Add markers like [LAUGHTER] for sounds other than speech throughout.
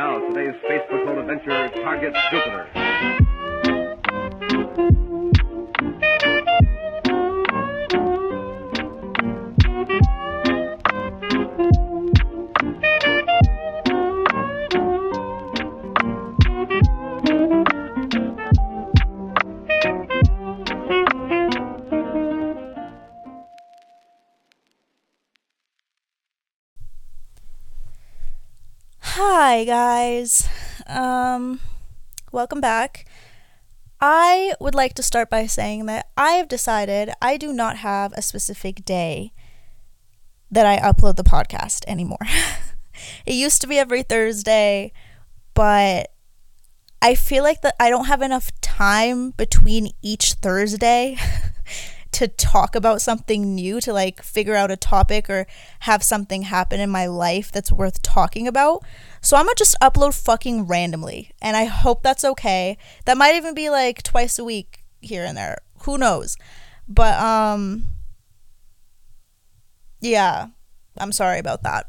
now, today's space patrol adventure targets Jupiter. Guys. Um welcome back. I would like to start by saying that I have decided I do not have a specific day that I upload the podcast anymore. [LAUGHS] it used to be every Thursday, but I feel like that I don't have enough time between each Thursday [LAUGHS] to talk about something new, to like figure out a topic or have something happen in my life that's worth talking about. So I'm gonna just upload fucking randomly, and I hope that's okay. That might even be like twice a week here and there. Who knows? But um yeah, I'm sorry about that.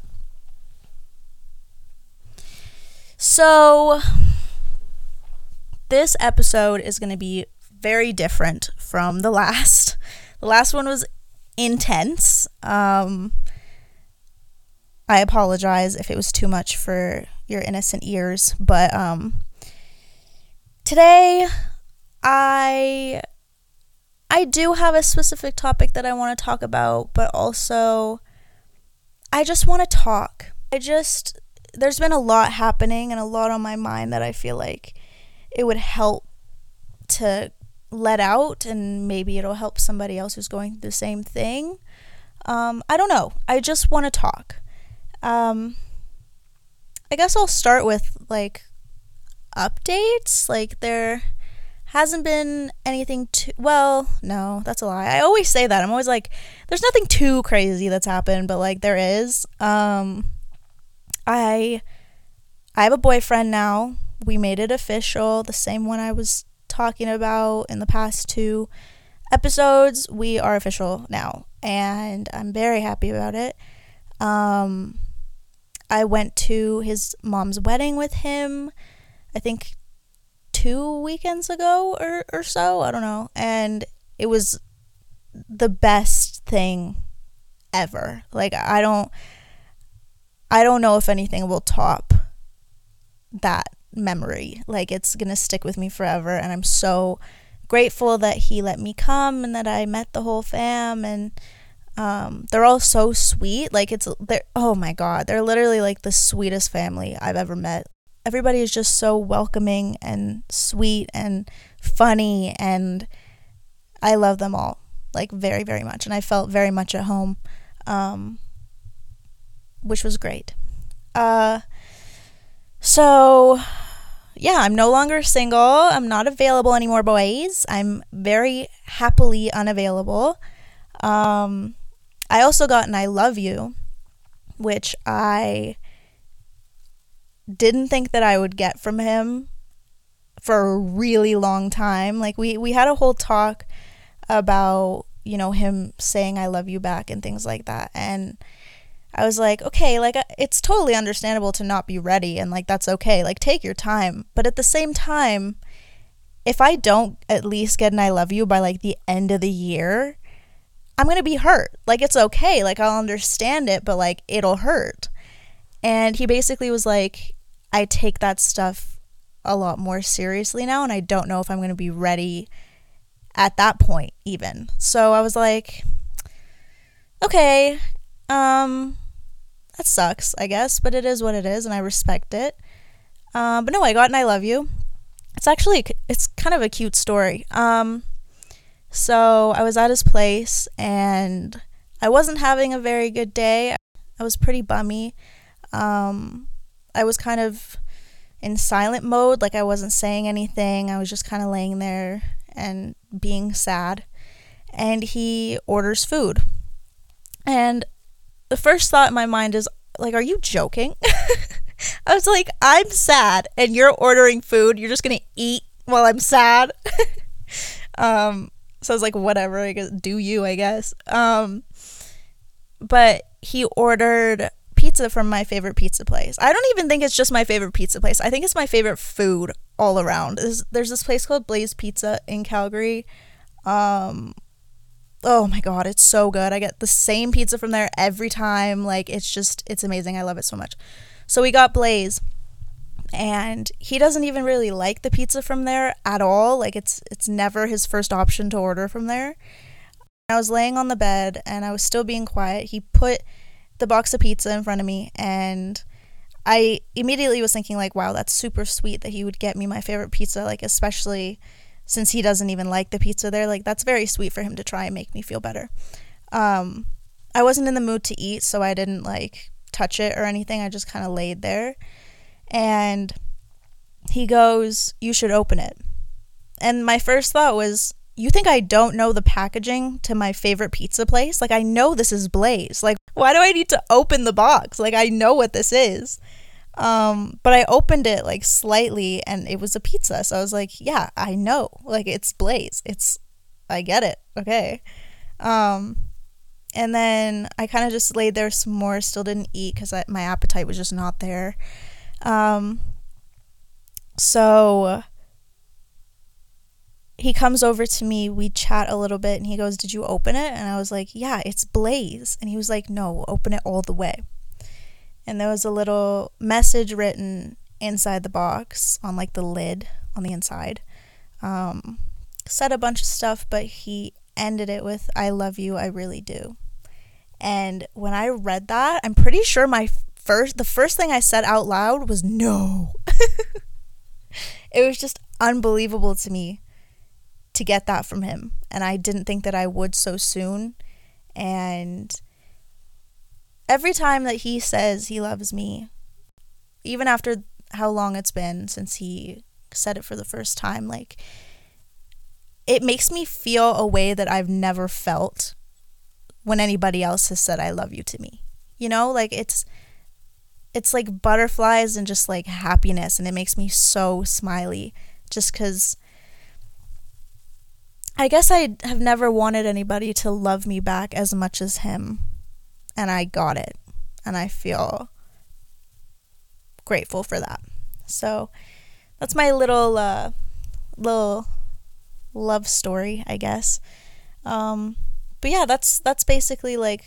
So this episode is going to be very different from the [LAUGHS] last. The last one was intense. Um, I apologize if it was too much for your innocent ears, but um, today I I do have a specific topic that I want to talk about, but also I just want to talk. I just there's been a lot happening and a lot on my mind that I feel like it would help to let out and maybe it'll help somebody else who's going through the same thing. Um, I don't know. I just want to talk. Um, I guess I'll start with like updates. Like there hasn't been anything too well, no, that's a lie. I always say that. I'm always like there's nothing too crazy that's happened, but like there is. Um I I have a boyfriend now. We made it official, the same one I was talking about in the past two episodes. We are official now, and I'm very happy about it. Um I went to his mom's wedding with him. I think two weekends ago or, or so. I don't know. And it was the best thing ever. Like I don't I don't know if anything will top that memory. Like it's going to stick with me forever and I'm so grateful that he let me come and that I met the whole fam and um, they're all so sweet. Like it's they're oh my god, they're literally like the sweetest family I've ever met. Everybody is just so welcoming and sweet and funny and I love them all like very very much and I felt very much at home. Um, which was great. Uh, so yeah, I'm no longer single. I'm not available anymore, boys. I'm very happily unavailable. Um, I also got an I love you, which I didn't think that I would get from him for a really long time. Like we we had a whole talk about, you know, him saying I love you back and things like that. And I was like, okay, like uh, it's totally understandable to not be ready and like that's okay. Like take your time. But at the same time, if I don't at least get an I love you by like the end of the year, I'm going to be hurt. Like it's okay. Like I'll understand it, but like it'll hurt. And he basically was like, I take that stuff a lot more seriously now and I don't know if I'm going to be ready at that point even. So I was like, okay, um that sucks, I guess, but it is what it is and I respect it. Um but no, I got an I love you. It's actually it's kind of a cute story. Um so I was at his place and I wasn't having a very good day. I was pretty bummy. Um I was kind of in silent mode, like I wasn't saying anything. I was just kind of laying there and being sad. And he orders food. And the first thought in my mind is like, are you joking? [LAUGHS] I was like, I'm sad and you're ordering food. You're just going to eat while I'm sad. [LAUGHS] um, so I was like, whatever, I guess, do you, I guess. Um, but he ordered pizza from my favorite pizza place. I don't even think it's just my favorite pizza place. I think it's my favorite food all around. There's, there's this place called Blaze Pizza in Calgary. Um, oh my god, it's so good. I get the same pizza from there every time. Like it's just it's amazing. I love it so much. So we got Blaze and he doesn't even really like the pizza from there at all. Like it's it's never his first option to order from there. I was laying on the bed and I was still being quiet. He put the box of pizza in front of me and I immediately was thinking like, wow, that's super sweet that he would get me my favorite pizza, like especially since he doesn't even like the pizza there. Like that's very sweet for him to try and make me feel better. Um, I wasn't in the mood to eat, so I didn't like touch it or anything. I just kind of laid there. And he goes, "You should open it." And my first thought was, "You think I don't know the packaging to my favorite pizza place? Like I know this is Blaze. Like why do I need to open the box? Like I know what this is." Um, but I opened it like slightly and it was a pizza. So I was like, yeah, I know. Like it's Blaze. It's I get it. Okay. Um and then I kind of just laid there some more, still didn't eat cuz my appetite was just not there. Um so he comes over to me, we chat a little bit and he goes, "Did you open it?" And I was like, "Yeah, it's Blaze." And he was like, "No, open it all the way." And there was a little message written inside the box on like the lid on the inside. Um, said a bunch of stuff, but he ended it with "I love you, I really do." And when I read that, I'm pretty sure my first the first thing I said out loud was no. [LAUGHS] it was just unbelievable to me to get that from him, and I didn't think that I would so soon. And every time that he says he loves me, even after how long it's been since he said it for the first time, like it makes me feel a way that I've never felt when anybody else has said I love you to me. You know, like it's it's like butterflies and just like happiness and it makes me so smiley just cuz I guess I have never wanted anybody to love me back as much as him and I got it. And I feel grateful for that. So that's my little uh, little love story, I guess. Um, but yeah, that's that's basically like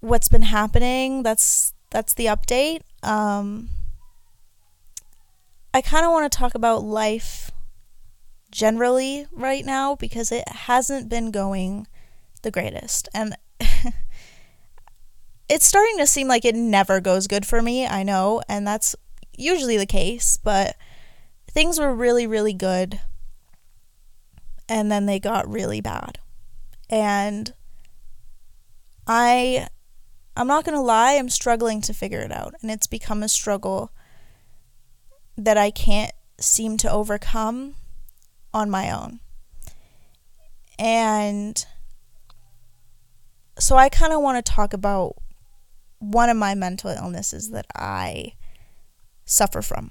what's been happening. That's that's the update. Um, I kind of want to talk about life generally right now because it hasn't been going the greatest. And [LAUGHS] it's starting to seem like it never goes good for me, I know, and that's usually the case, but things were really, really good. And then they got really bad. And I I'm not going to lie, I'm struggling to figure it out, and it's become a struggle that I can't seem to overcome on my own. And so I kind of want to talk about one of my mental illnesses that I suffer from.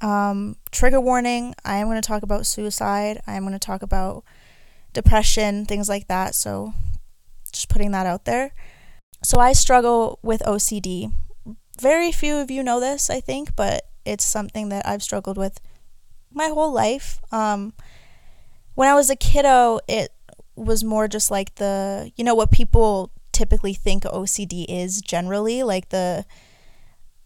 Um, trigger warning I am going to talk about suicide. I am going to talk about depression, things like that. So, just putting that out there. So, I struggle with OCD. Very few of you know this, I think, but it's something that I've struggled with my whole life. Um, when I was a kiddo, it was more just like the, you know, what people typically think OCD is generally. Like the,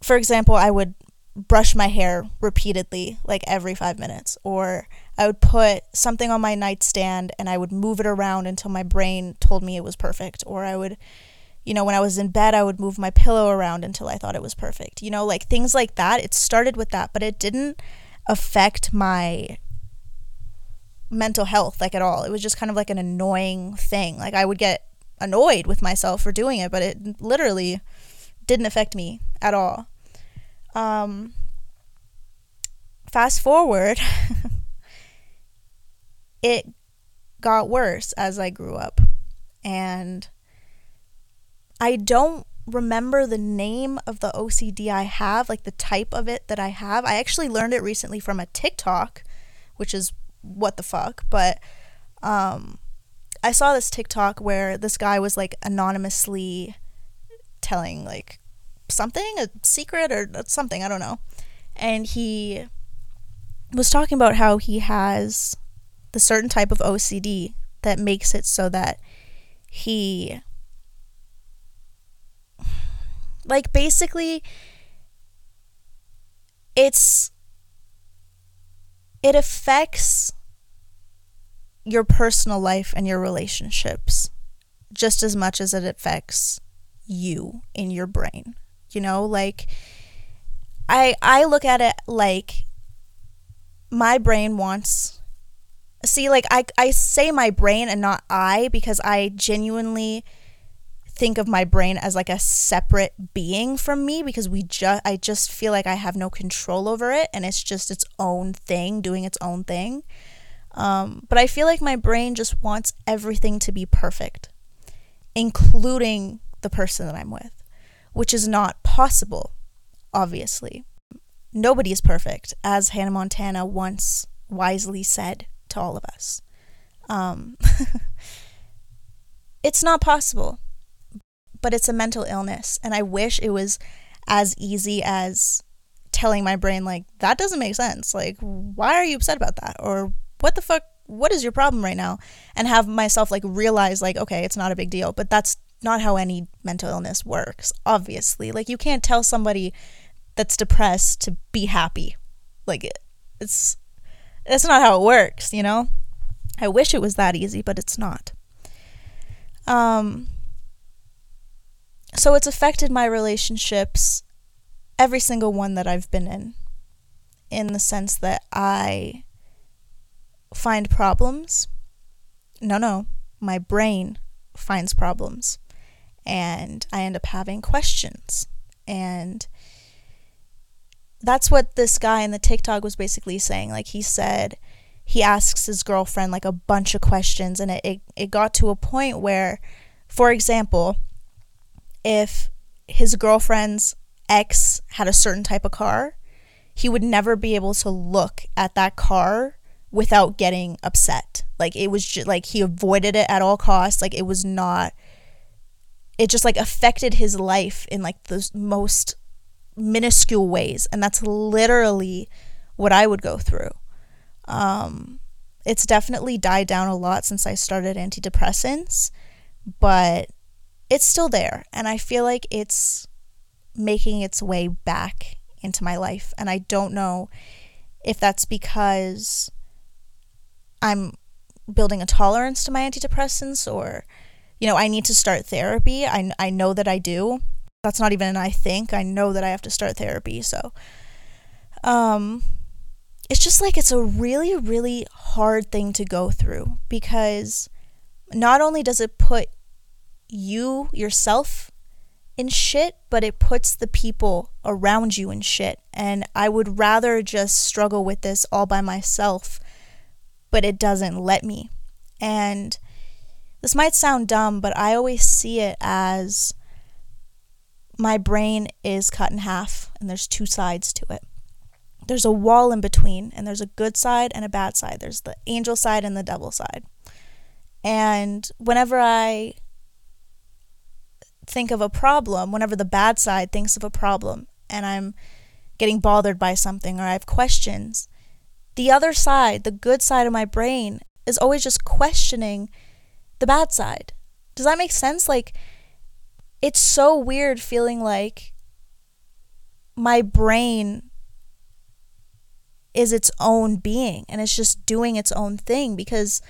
for example, I would brush my hair repeatedly, like every five minutes, or I would put something on my nightstand and I would move it around until my brain told me it was perfect, or I would. You know, when I was in bed, I would move my pillow around until I thought it was perfect. You know, like things like that. It started with that, but it didn't affect my mental health like at all. It was just kind of like an annoying thing. Like I would get annoyed with myself for doing it, but it literally didn't affect me at all. Um, fast forward, [LAUGHS] it got worse as I grew up. And I don't remember the name of the OCD I have, like the type of it that I have. I actually learned it recently from a TikTok, which is what the fuck, but um I saw this TikTok where this guy was like anonymously telling like something, a secret or something, I don't know. And he was talking about how he has the certain type of OCD that makes it so that he like basically it's it affects your personal life and your relationships just as much as it affects you in your brain you know like i i look at it like my brain wants see like I I say my brain and not I because I genuinely think of my brain as like a separate being from me because we just I just feel like I have no control over it and it's just its own thing doing its own thing. Um, but I feel like my brain just wants everything to be perfect, including the person that I'm with, which is not possible, obviously. Nobody is perfect, as Hannah Montana once wisely said to all of us. Um, [LAUGHS] it's not possible, but it's a mental illness. And I wish it was as easy as telling my brain, like, that doesn't make sense. Like, why are you upset about that? Or what the fuck? What is your problem right now? And have myself like realize, like, okay, it's not a big deal. But that's not how any mental illness works, obviously. Like, you can't tell somebody that's depressed to be happy. Like, it's that's not how it works, you know? I wish it was that easy, but it's not. Um, so it's affected my relationships, every single one that I've been in, in the sense that I find problems. No, no, my brain finds problems. And I end up having questions. And that's what this guy in the TikTok was basically saying. Like he said, he asks his girlfriend like a bunch of questions, and it, it, it got to a point where, for example, if his girlfriend's ex had a certain type of car, he would never be able to look at that car without getting upset. Like it was just like he avoided it at all costs. Like it was not it just like affected his life in like the most minuscule ways and that's literally what i would go through um, it's definitely died down a lot since i started antidepressants but it's still there and i feel like it's making its way back into my life and i don't know if that's because i'm building a tolerance to my antidepressants or you know i need to start therapy i, I know that i do that's not even an I think. I know that I have to start therapy. So, um, it's just like it's a really, really hard thing to go through because not only does it put you yourself in shit, but it puts the people around you in shit. And I would rather just struggle with this all by myself, but it doesn't let me. And this might sound dumb, but I always see it as my brain is cut in half and there's two sides to it. There's a wall in between, and there's a good side and a bad side. There's the angel side and the devil side. And whenever I think of a problem, whenever the bad side thinks of a problem, and I'm getting bothered by something or I have questions, the other side, the good side of my brain, is always just questioning the bad side. Does that make sense? Like, it's so weird feeling like my brain is its own being and it's just doing its own thing because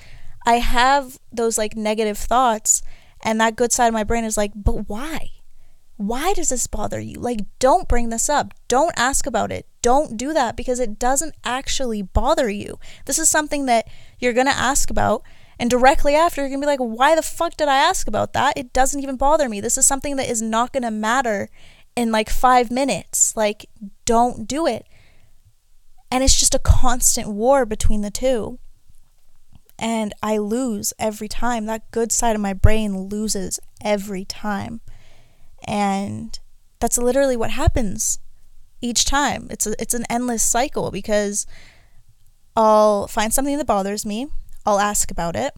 I have those like negative thoughts and that good side of my brain is like, but why? Why does this bother you? Like, don't bring this up. Don't ask about it. Don't do that because it doesn't actually bother you. This is something that you're going to ask about and directly after, you're going to be like, why the fuck did I ask about that? It doesn't even bother me. This is something that is not going to matter in like five minutes. Like, don't do it. And it's just a constant war between the two. And I lose every time. That good side of my brain loses every time. And that's literally what happens each time. It's a, it's an endless cycle because I'll find something that bothers me I'll ask about it.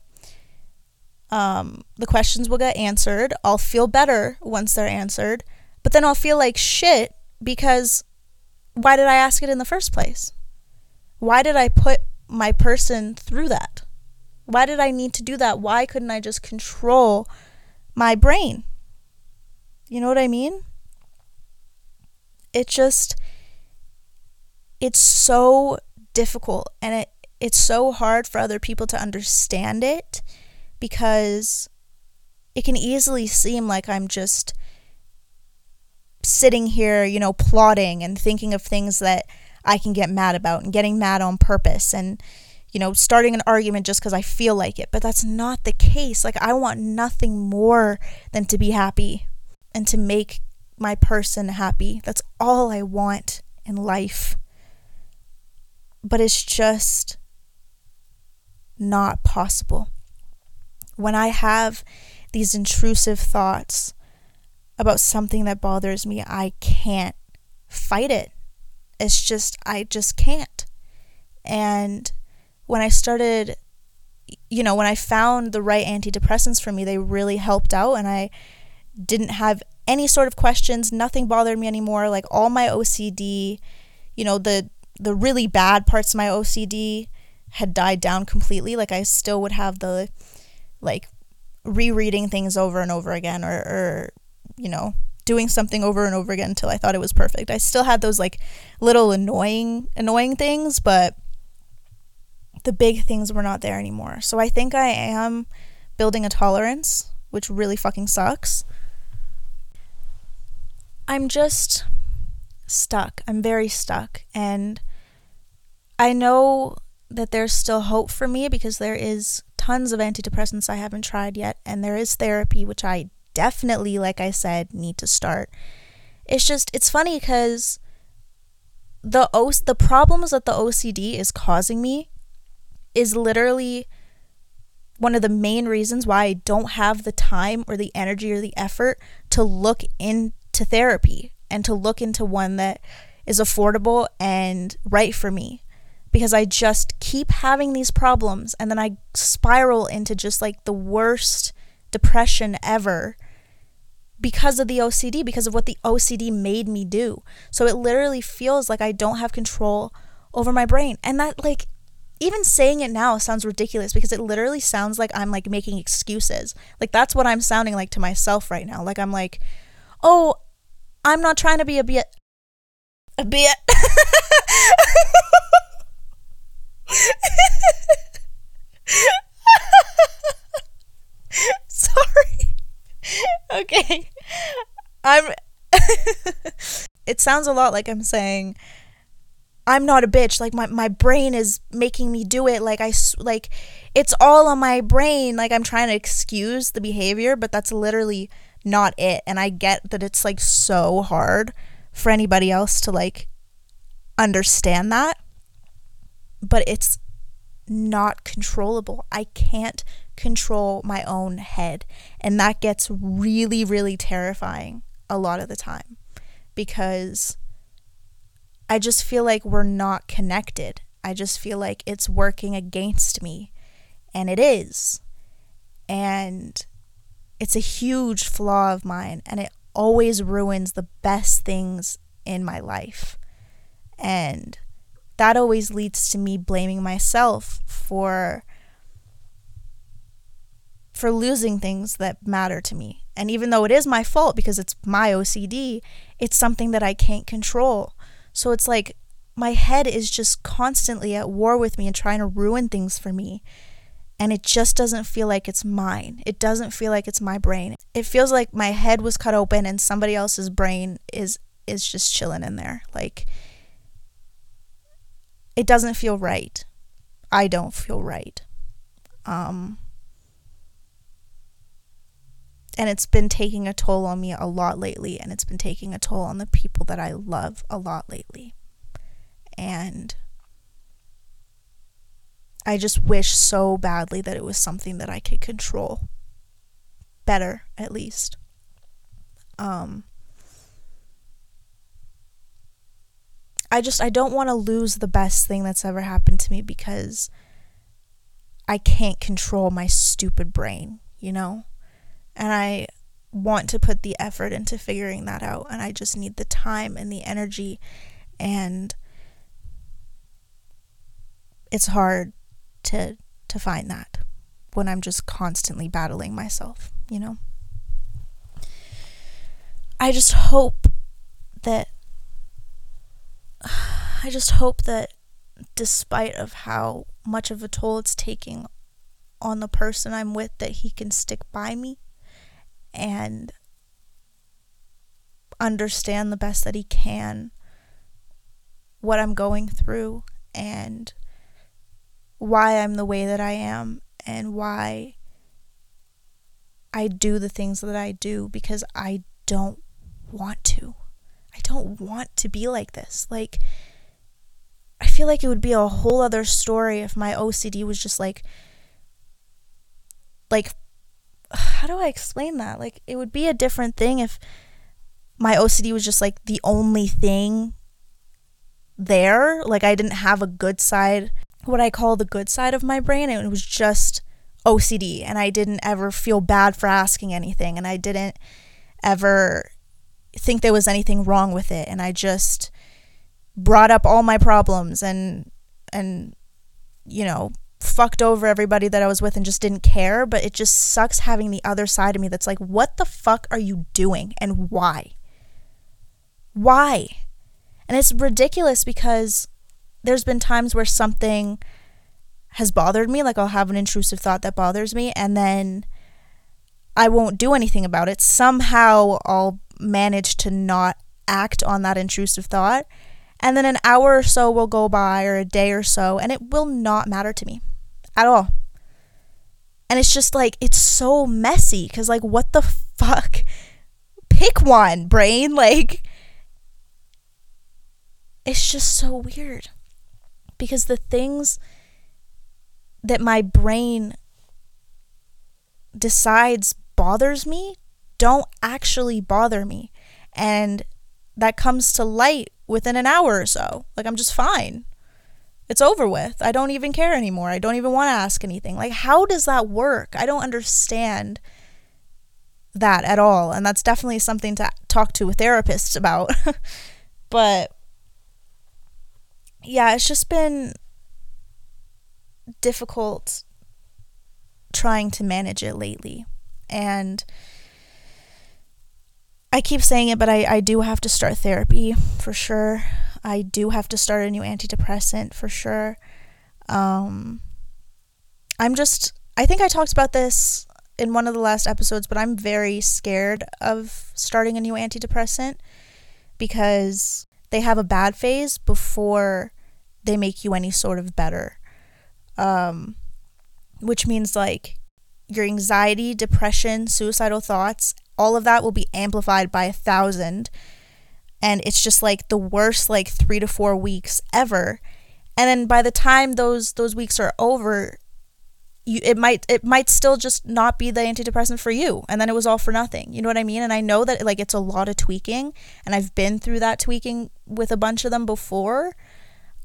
Um, the questions will get answered. I'll feel better once they're answered, but then I'll feel like shit because why did I ask it in the first place? Why did I put my person through that? Why did I need to do that? Why couldn't I just control my brain? You know what I mean? It just it's so difficult and it it's so hard for other people to understand it because it can easily seem like I'm just sitting here, you know, plotting and thinking of things that I can get mad about and getting mad on purpose and you know, starting an argument just because I feel like it. But that's not the case. Like, I want nothing more than to be happy and to make my person happy. That's all I want in life. But it's just not possible. When I have these intrusive thoughts about something that bothers me, I can't fight it. It's just, I just can't. And when I started, you know, when I found the right antidepressants for me, they really helped out and I didn't have any sort of questions. Nothing bothered me anymore. Like all my OCD, you know, the the really bad parts of my OCD had died down completely. Like I still would have the like rereading things over and over again or, or you know, doing something over and over again until I thought it was perfect. I still had those like little annoying annoying things, but the big things were not there anymore. So I think I am building a tolerance, which really fucking sucks. I'm just stuck. I'm very stuck. And I know that there's still hope for me because there is tons of antidepressants I haven't tried yet. And there is therapy, which I definitely, like I said, need to start. It's just, it's funny because the o- the problems that the OCD is causing me is literally one of the main reasons why I don't have the time or the energy or the effort to look into therapy and to look into one that is affordable and right for me because I just keep having these problems and then I spiral into just like the worst depression ever because of the OCD, because of what the OCD made me do. So it literally feels like I don't have control over my brain. And that, like, even saying it now sounds ridiculous because it literally sounds like I'm like making excuses. Like that's what I'm sounding like to myself right now. Like I'm like, "Oh, I'm not trying to be a bit a bit [LAUGHS] Sorry. Okay. I'm [LAUGHS] It sounds a lot like I'm saying I'm not a bitch. Like my, my brain is making me do it. Like I like it's all on my brain. Like I'm trying to excuse the behavior, but that's literally not it. And I get that it's like so hard for anybody else to like understand that. But it's not controllable. I can't control my own head. And that gets really really terrifying a lot of the time because I just feel like we're not connected. I just feel like it's working against me. And it is. And it's a huge flaw of mine. And it always ruins the best things in my life. And that always leads to me blaming myself for for losing things that matter to me. And even though it is my fault because it's my OCD, it's something that I can't control. So it's like my head is just constantly at war with me and trying to ruin things for me. And it just doesn't feel like it's mine. It doesn't feel like it's my brain. It feels like my head was cut open and somebody else's brain is is just chilling in there. Like it doesn't feel right. I don't feel right. Um and it's been taking a toll on me a lot lately and it's been taking a toll on the people that I love a lot lately. And I just wish so badly that it was something that I could control better at least. Um I just I don't want to lose the best thing that's ever happened to me because I can't control my stupid brain you know? And I want to put the effort into figuring that out. And I just need the time and the energy. And it's hard to to find that when I'm just constantly battling myself, you know? I just hope that I just hope that despite of how much of a toll it's taking on the person I'm with that he can stick by me and understand the best that he can what I'm going through and why I'm the way that I am and why I do the things that I do because I don't want to. I don't want to be like this. Like, I feel like it would be a whole other story if my OCD was just like, like, [SIGHS] how do I explain that? Like, it would be a different thing if my OCD was just like the only thing there. Like, I didn't have a good side, what I call the good side of my brain. and It was just OCD, and I didn't ever feel bad for asking anything, and I didn't ever think there was anything wrong with it, and I just brought up all my problems and and you know fucked over everybody that I was with and just didn't care, but it just sucks having the other side of me that's like, what the fuck are you doing and why? Why? And it's ridiculous because there's been times where something has bothered me, like I'll have an intrusive thought that bothers me, and then I won't do anything about it. Somehow I'll manage to not act on that intrusive thought. And then an hour or so will go by, or a day or so, and it will not matter to me at all. And it's just like, it's so messy because, like, what the fuck? Pick one, brain. Like, it's just so weird because the things that my brain decides bothers me don't actually bother me. And that comes to light within an hour or so. Like, I'm just fine. It's over with. I don't even care anymore. I don't even want to ask anything. Like, how does that work? I don't understand that at all. And that's definitely something to talk to a therapist about. [LAUGHS] but yeah, it's just been difficult trying to manage it lately. And I keep saying it, but I, I do have to start therapy for sure. I do have to start a new antidepressant for sure. Um, I'm just, I think I talked about this in one of the last episodes, but I'm very scared of starting a new antidepressant because they have a bad phase before they make you any sort of better. Um, which means like your anxiety, depression, suicidal thoughts, all of that will be amplified by a thousand. And it's just like the worst like three to four weeks ever. And then by the time those those weeks are over, you it might it might still just not be the antidepressant for you. And then it was all for nothing. You know what i mean? And i know that like it's a lot of tweaking. And i've been through that tweaking with a bunch of them before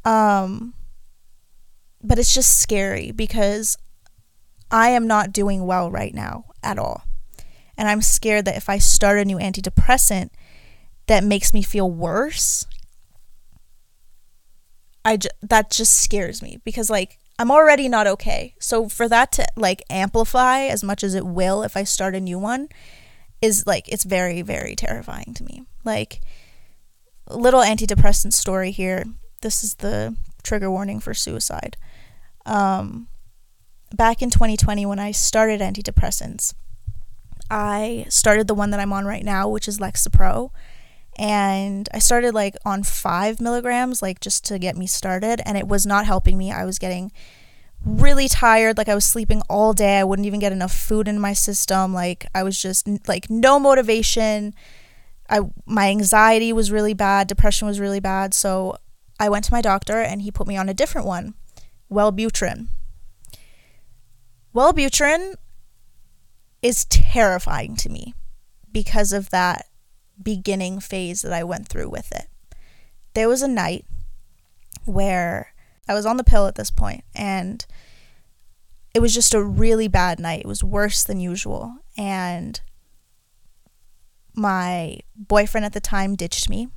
um but it's just scary because I am not doing well right now at all. And I'm scared that if I start a new antidepressant that makes me feel worse, I j- that just scares me because like I'm already not okay. So for that to like amplify as much as it will if I start a new one is like it's very very terrifying to me. Like little antidepressant story here. This is the trigger warning for suicide. Um, back in 2020, when I started antidepressants, I started the one that I'm on right now, which is Lexapro. And I started like on five milligrams, like just to get me started. And it was not helping me. I was getting really tired. Like I was sleeping all day. I wouldn't even get enough food in my system. Like I was just like no motivation. I my anxiety was really bad. Depression was really bad. So I went to my doctor and he put me on a different one. Wellbutrin. Wellbutrin is terrifying to me because of that beginning phase that I went through with it. There was a night where I was on the pill at this point and it was just a really bad night. It was worse than usual. And my boyfriend at the time ditched me.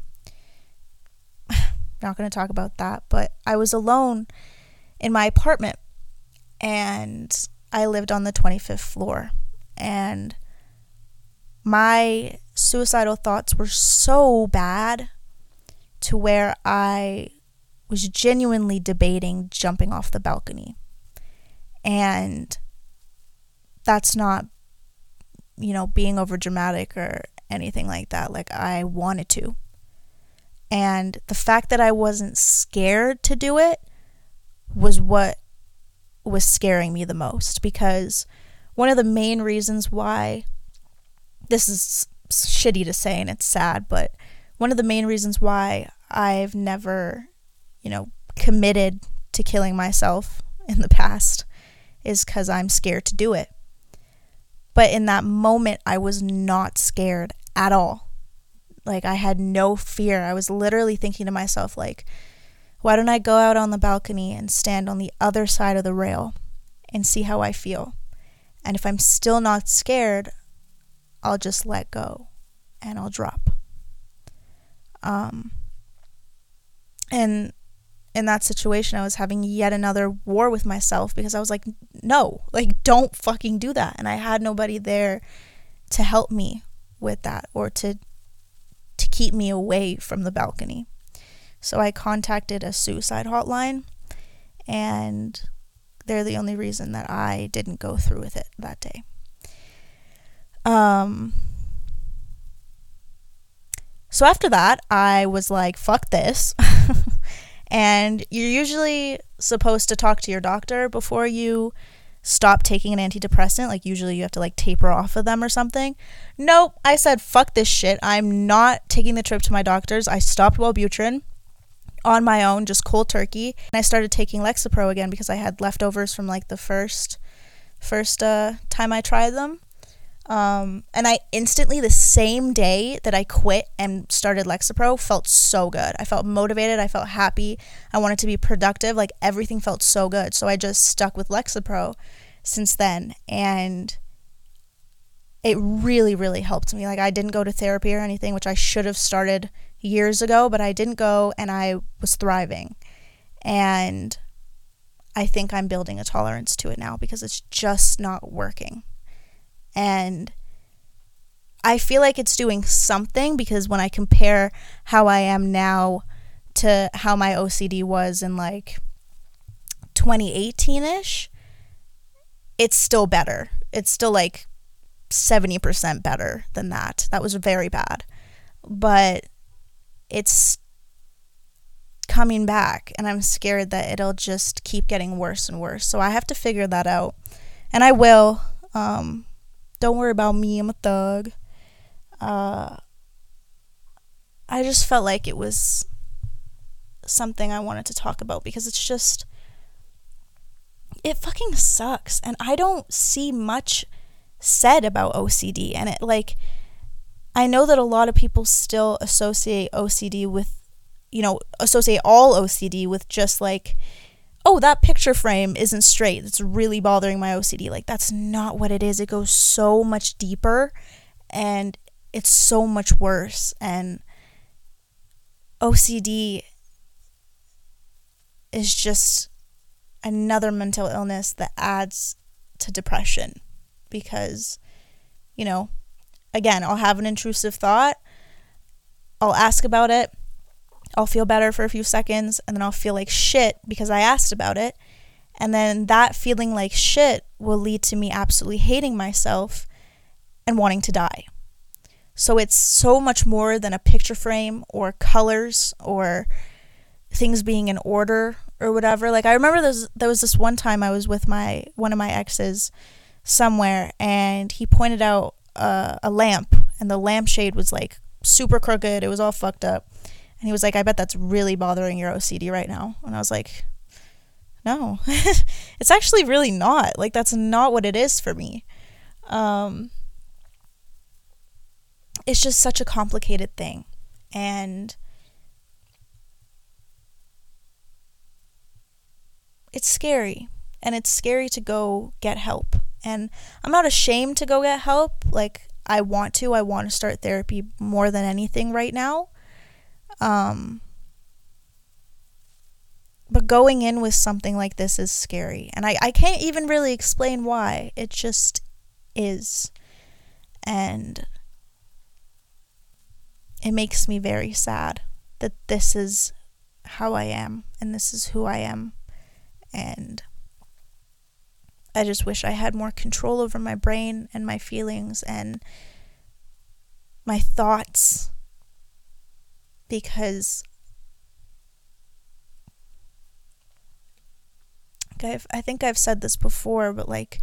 Not going to talk about that, but I was alone in my apartment and I lived on the 25th floor. And my suicidal thoughts were so bad to where I was genuinely debating jumping off the balcony. And that's not, you know, being over dramatic or anything like that. Like, I wanted to. And the fact that I wasn't scared to do it was what was scaring me the most because one of the main reasons why this is shitty to say and it's sad, but one of the main reasons why I've never, you know, committed to killing myself in the past is because I'm scared to do it. But in that moment, I was not scared at all. Like, I had no fear. I was literally thinking to myself, like, why don't I go out on the balcony and stand on the other side of the rail and see how I feel? And if I'm still not scared, I'll just let go and I'll drop. Um, and in that situation, I was having yet another war with myself because I was like, no, like, don't fucking do that. And I had nobody there to help me with that or to keep me away from the balcony. So I contacted a suicide hotline and they're the only reason that I didn't go through with it that day. Um so after that, I was like, fuck this. [LAUGHS] and you're usually supposed to talk to your doctor before you stop taking an antidepressant. Like, usually you have to like taper off of them or something. Nope. I said, fuck this shit. I'm not taking the trip to my doctor's. I stopped Wellbutrin on my own, just cold turkey. And I started taking Lexapro again because I had leftovers from like the first first uh, time I tried them. Um, and I instantly, the same day that I quit and started Lexapro, felt so good. I felt motivated. I felt happy. I wanted to be productive. Like everything felt so good. So I just stuck with Lexapro since then. And it really, really helped me. Like I didn't go to therapy or anything, which I should have started years ago, but I didn't go and I was thriving. And I think I'm building a tolerance to it now because it's just not working. And I feel like it's doing something because when I compare how I am now to how my OCD was in like 2018 ish, it's still better. It's still like 70% better than that. That was very bad. But it's coming back and I'm scared that it'll just keep getting worse and worse. So I have to figure that out. And I will. Um, don't worry about me. I'm a thug. Uh, I just felt like it was something I wanted to talk about because it's just it fucking sucks and I don't see much said about OCD and it like I know that a lot of people still associate OCD with you know associate all OCD with just like oh, that picture frame isn't straight. It's really bothering my OCD. Like, that's not what it is. It goes so much deeper and it's so much worse. And OCD is just another mental illness that adds to depression because, you know, again, I'll have an intrusive thought, I'll ask about it, I'll feel better for a few seconds and then I'll feel like shit because I asked about it. And then that feeling like shit will lead to me absolutely hating myself and wanting to die. So it's so much more than a picture frame or colors or things being in order or whatever. Like I remember there was, there was this one time I was with my one of my exes somewhere and he pointed out uh, a lamp and the lampshade was like super crooked. It was all fucked up. And he was like, I bet that's really bothering your OCD right now. And I was like, no, [LAUGHS] it's actually really not. Like, that's not what it is for me. Um, it's just such a complicated thing. And it's scary. and it's scary to go get help. And I'm not ashamed to go get help. Like I want to. I want to start therapy more than anything right now. Um but going in with something like this is scary. And I, I can't even really explain why. It just is. And it makes me very sad that this is how I am and this is who I am. And I just wish I had more control over my brain and my feelings and my thoughts because I've, I think I've said this before, but like,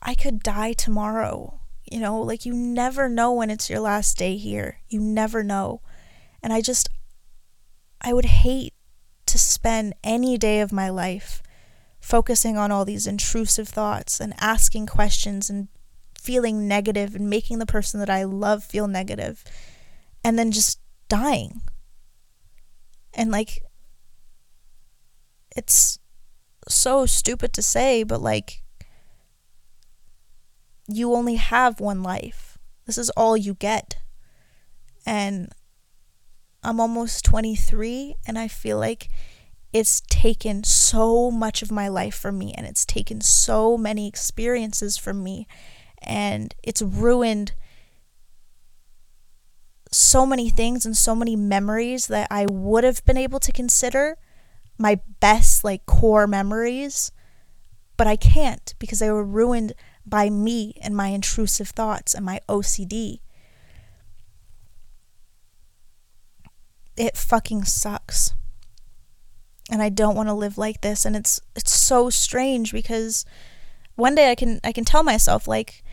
I could die tomorrow. You know, like, you never know when it's your last day here. You never know. And I just, I would hate to spend any day of my life focusing on all these intrusive thoughts and asking questions and feeling negative and making the person that I love feel negative and then just dying. And like, it's so stupid to say, but like, you only have one life. This is all you get. And I'm almost 23, and I feel like it's taken so much of my life from me, and it's taken so many experiences from me, and it's ruined so many things and so many memories that I would have been able to consider my best like core memories, but I can't because they were ruined by me and my intrusive thoughts and my OCD. It fucking sucks. And I don't want to live like this and it's it's so strange because one day I can I can tell myself like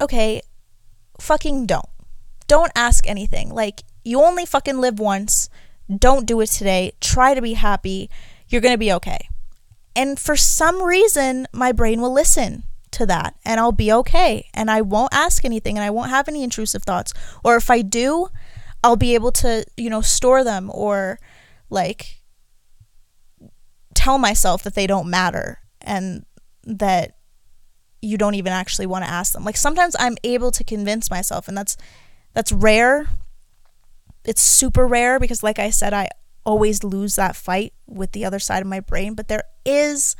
okay, fucking don't. Don't ask anything. Like you only fucking live once. Don't do it today. Try to be happy. You're going to be okay. And for some reason, my brain will listen to that and I'll be okay. And I won't ask anything and I won't have any intrusive thoughts. Or if I do, I'll be able to, you know, store them or like tell myself that they don't matter and that you don't even actually want to ask them. Like sometimes I'm able to convince myself and that's that's rare. It's super rare because like I said I always lose that fight with the other side of my brain, but there is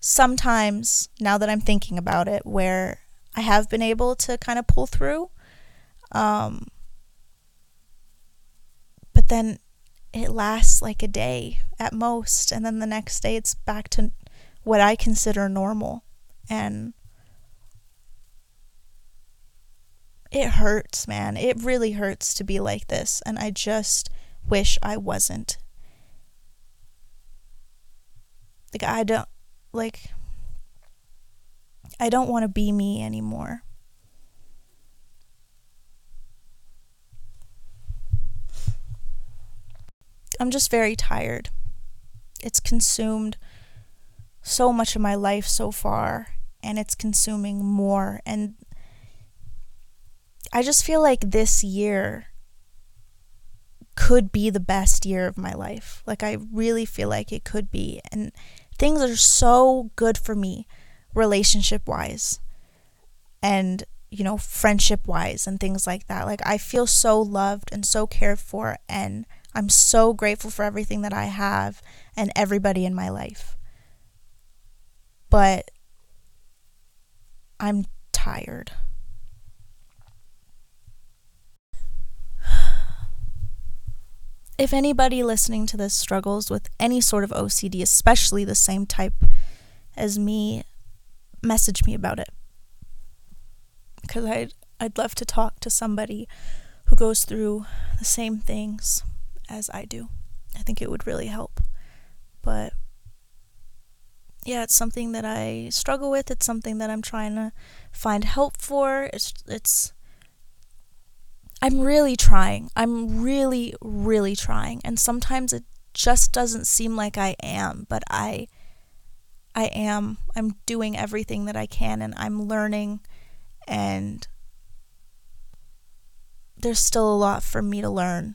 sometimes now that I'm thinking about it where I have been able to kind of pull through. Um but then it lasts like a day at most. And then the next day it's back to what I consider normal. And it hurts, man. It really hurts to be like this, and I just wish I wasn't. Like, I don't, like, I don't want to be me anymore. I'm just very tired. It's consumed so much of my life so far, and it's consuming more. And I just feel like this year could be the best year of my life. Like, I really feel like it could be. And things are so good for me, relationship wise, and, you know, friendship wise, and things like that. Like, I feel so loved and so cared for, and I'm so grateful for everything that I have and everybody in my life. But I'm tired. If anybody listening to this struggles with any sort of OCD, especially the same type as me, message me about it. Because I'd, I'd love to talk to somebody who goes through the same things as I do. I think it would really help. But yeah, it's something that I struggle with. It's something that I'm trying to find help for. It's it's I'm really trying. I'm really, really trying. And sometimes it just doesn't seem like I am, but I I am. I'm doing everything that I can and I'm learning and there's still a lot for me to learn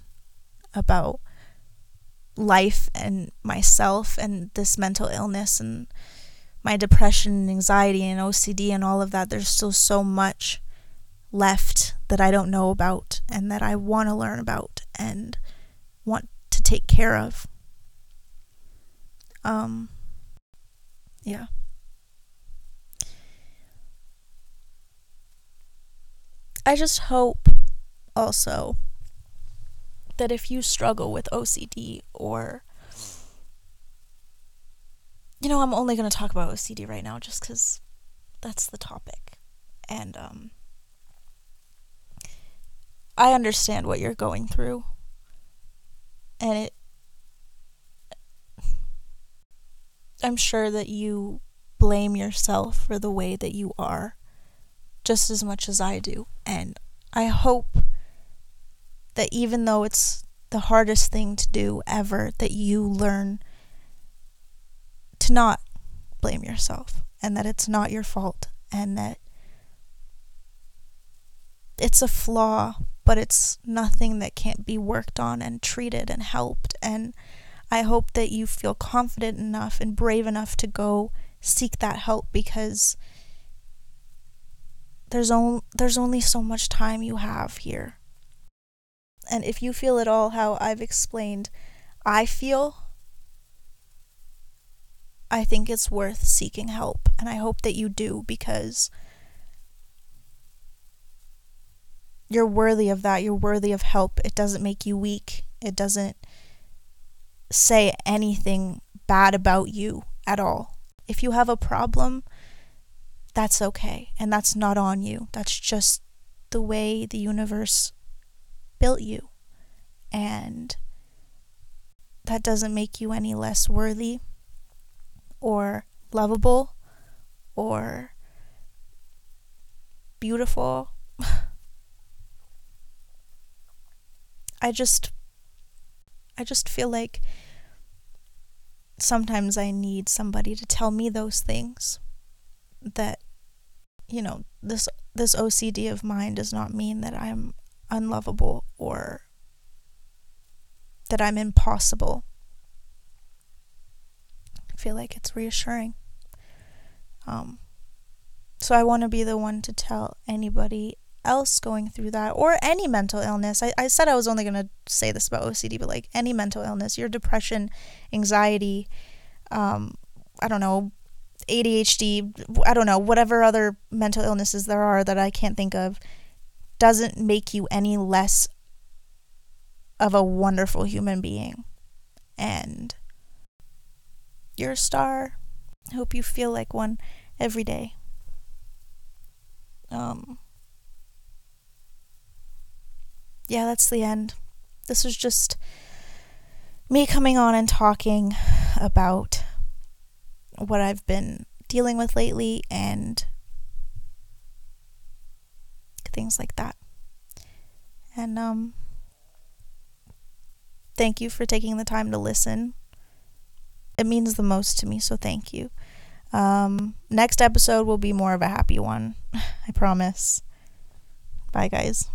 about life and myself and this mental illness and my depression and anxiety and OCD and all of that, there's still so much left that I don't know about and that I want to learn about and want to take care of. Um, yeah. I just hope also that if you struggle with OCD or you know, I'm only going to talk about OCD right now just cuz that's the topic. And um I understand what you're going through. And it I'm sure that you blame yourself for the way that you are just as much as I do. And I hope that even though it's the hardest thing to do ever, that you learn to not blame yourself and that it's not your fault and that it's a flaw, but it's nothing that can't be worked on and treated and helped. And I hope that you feel confident enough and brave enough to go seek that help because there's only there's only so much time you have here. And if you feel at all how I've explained I feel, I think it's worth seeking help and I hope that you do because you're worthy of that. You're worthy of help. It doesn't make you weak. It doesn't say anything bad about you at all. If you have a problem, that's okay. And that's not on you. That's just the way the universe built you. And that doesn't make you any less worthy or lovable or beautiful. [LAUGHS] I just I just feel like sometimes I need somebody to tell me those things that you know this this OCD of mine does not mean that I'm unlovable or that I'm impossible. I feel like it's reassuring. Um, so I want to be the one to tell anybody else going through that or any mental illness. I, I said I was only going to say this about OCD, but like any mental illness, your depression, anxiety, um, I don't know, ADHD, I don't know, whatever other mental illnesses there are that I can't think of, doesn't make you any less of a wonderful human being. And you're a star. I hope you feel like one every day. Um, yeah, that's the end. This was just me coming on and talking about what I've been dealing with lately and things like that. And um thank you for taking the time to listen. It means the most to me, so thank you. Um next episode will be more of a happy one. [SIGHS] I promise. Bye guys.